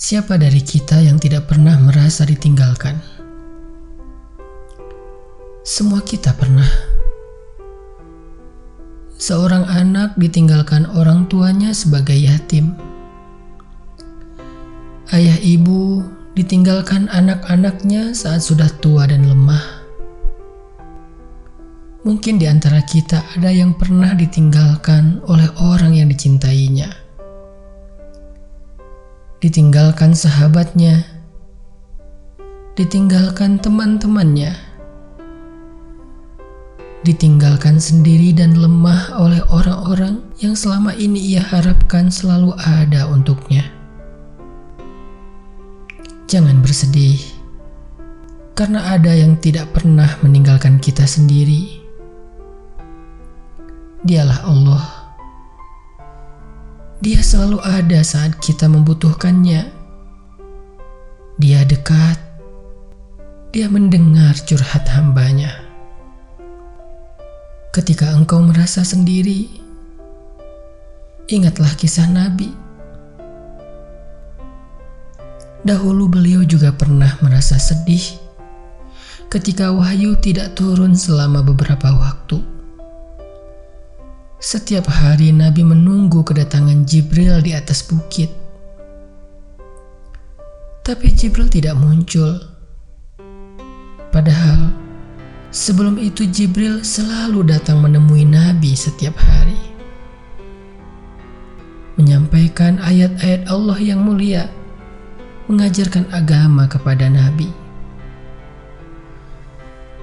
Siapa dari kita yang tidak pernah merasa ditinggalkan? Semua kita pernah. Seorang anak ditinggalkan orang tuanya sebagai yatim. Ayah ibu ditinggalkan anak-anaknya saat sudah tua dan lemah. Mungkin di antara kita ada yang pernah ditinggalkan oleh orang yang dicintainya. Ditinggalkan sahabatnya, ditinggalkan teman-temannya, ditinggalkan sendiri dan lemah oleh orang-orang yang selama ini ia harapkan selalu ada untuknya. Jangan bersedih, karena ada yang tidak pernah meninggalkan kita sendiri Dialah Allah. Dia selalu ada saat kita membutuhkannya. Dia dekat. Dia mendengar curhat hambanya. Ketika engkau merasa sendiri, ingatlah kisah Nabi. Dahulu beliau juga pernah merasa sedih ketika wahyu tidak turun selama beberapa waktu. Setiap hari Nabi menunggu kedatangan Jibril di atas bukit. Tapi Jibril tidak muncul. Padahal sebelum itu Jibril selalu datang menemui Nabi setiap hari. Menyampaikan ayat-ayat Allah yang mulia, mengajarkan agama kepada Nabi.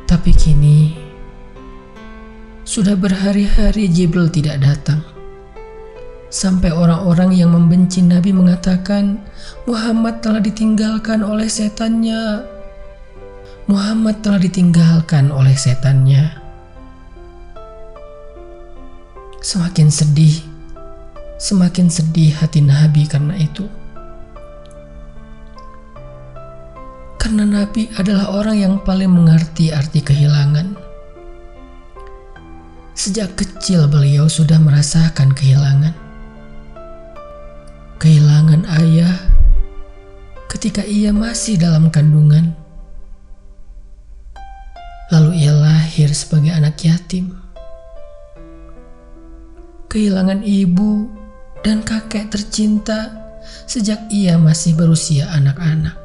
Tapi kini sudah berhari-hari Jibril tidak datang. Sampai orang-orang yang membenci Nabi mengatakan Muhammad telah ditinggalkan oleh setannya. Muhammad telah ditinggalkan oleh setannya. Semakin sedih, semakin sedih hati Nabi karena itu. Karena Nabi adalah orang yang paling mengerti arti kehilangan Sejak kecil beliau sudah merasakan kehilangan. Kehilangan ayah ketika ia masih dalam kandungan. Lalu ia lahir sebagai anak yatim. Kehilangan ibu dan kakek tercinta sejak ia masih berusia anak-anak.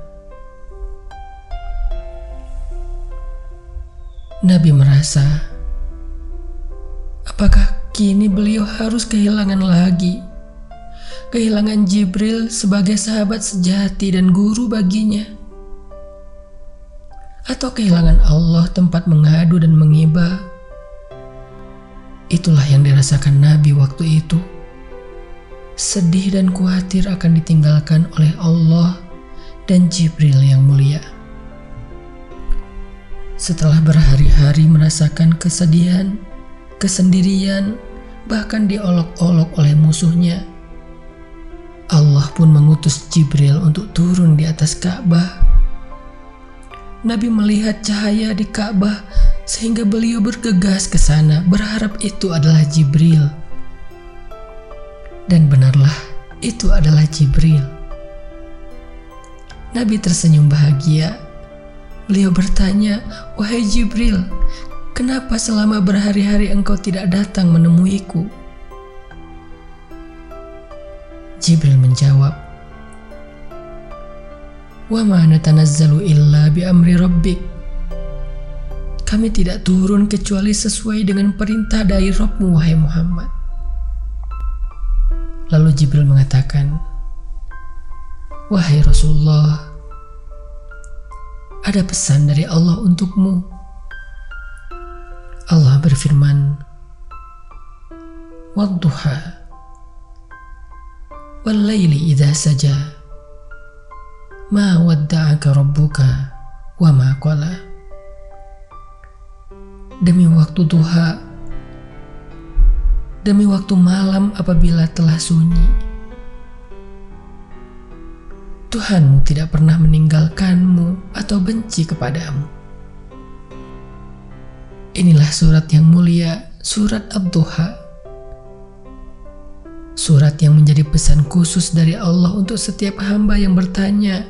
Nabi merasa Apakah kini beliau harus kehilangan lagi? Kehilangan Jibril sebagai sahabat sejati dan guru baginya? Atau kehilangan Allah tempat mengadu dan mengiba? Itulah yang dirasakan Nabi waktu itu. Sedih dan khawatir akan ditinggalkan oleh Allah dan Jibril yang mulia. Setelah berhari-hari merasakan kesedihan, kesendirian, bahkan diolok-olok oleh musuhnya. Allah pun mengutus Jibril untuk turun di atas Ka'bah. Nabi melihat cahaya di Ka'bah sehingga beliau bergegas ke sana berharap itu adalah Jibril. Dan benarlah itu adalah Jibril. Nabi tersenyum bahagia. Beliau bertanya, "Wahai Jibril, Kenapa selama berhari-hari engkau tidak datang menemuiku? Jibril menjawab, Wa ma natanazzalu illa bi amri rabbik. Kami tidak turun kecuali sesuai dengan perintah dari Rabbmu wahai Muhammad. Lalu Jibril mengatakan, Wahai Rasulullah, ada pesan dari Allah untukmu Allah berfirman, Wadduha Wallayli idha saja Ma wadda'aka rabbuka wa ma qala Demi waktu duha Demi waktu malam apabila telah sunyi Tuhanmu tidak pernah meninggalkanmu atau benci kepadamu. Inilah surat yang mulia, surat Ad-Duha. Surat yang menjadi pesan khusus dari Allah untuk setiap hamba yang bertanya,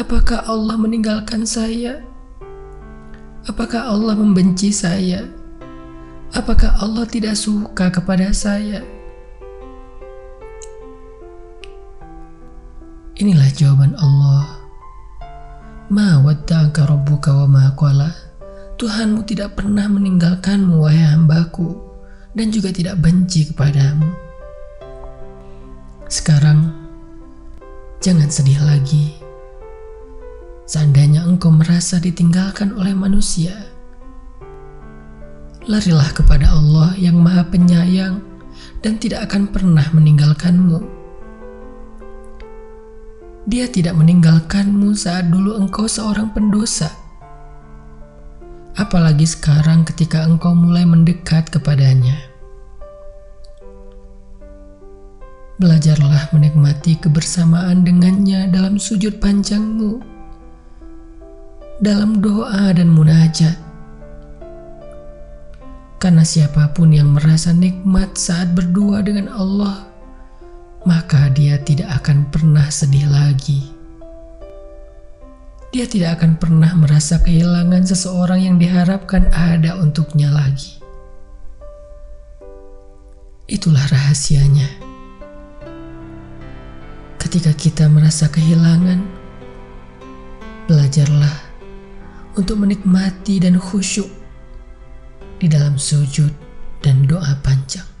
"Apakah Allah meninggalkan saya? Apakah Allah membenci saya? Apakah Allah tidak suka kepada saya?" Inilah jawaban Allah. Ma wadda'aka rabbuka wa ma qala. Tuhanmu tidak pernah meninggalkanmu wahai hambaku dan juga tidak benci kepadamu. Sekarang, jangan sedih lagi. Seandainya engkau merasa ditinggalkan oleh manusia, larilah kepada Allah yang Maha Penyayang dan tidak akan pernah meninggalkanmu. Dia tidak meninggalkanmu saat dulu engkau seorang pendosa. Apalagi sekarang ketika engkau mulai mendekat kepadanya. Belajarlah menikmati kebersamaan dengannya dalam sujud panjangmu, dalam doa dan munajat. Karena siapa pun yang merasa nikmat saat berdua dengan Allah, maka dia tidak akan pernah sedih lagi. Dia tidak akan pernah merasa kehilangan seseorang yang diharapkan ada untuknya lagi. Itulah rahasianya ketika kita merasa kehilangan, belajarlah untuk menikmati dan khusyuk di dalam sujud dan doa panjang.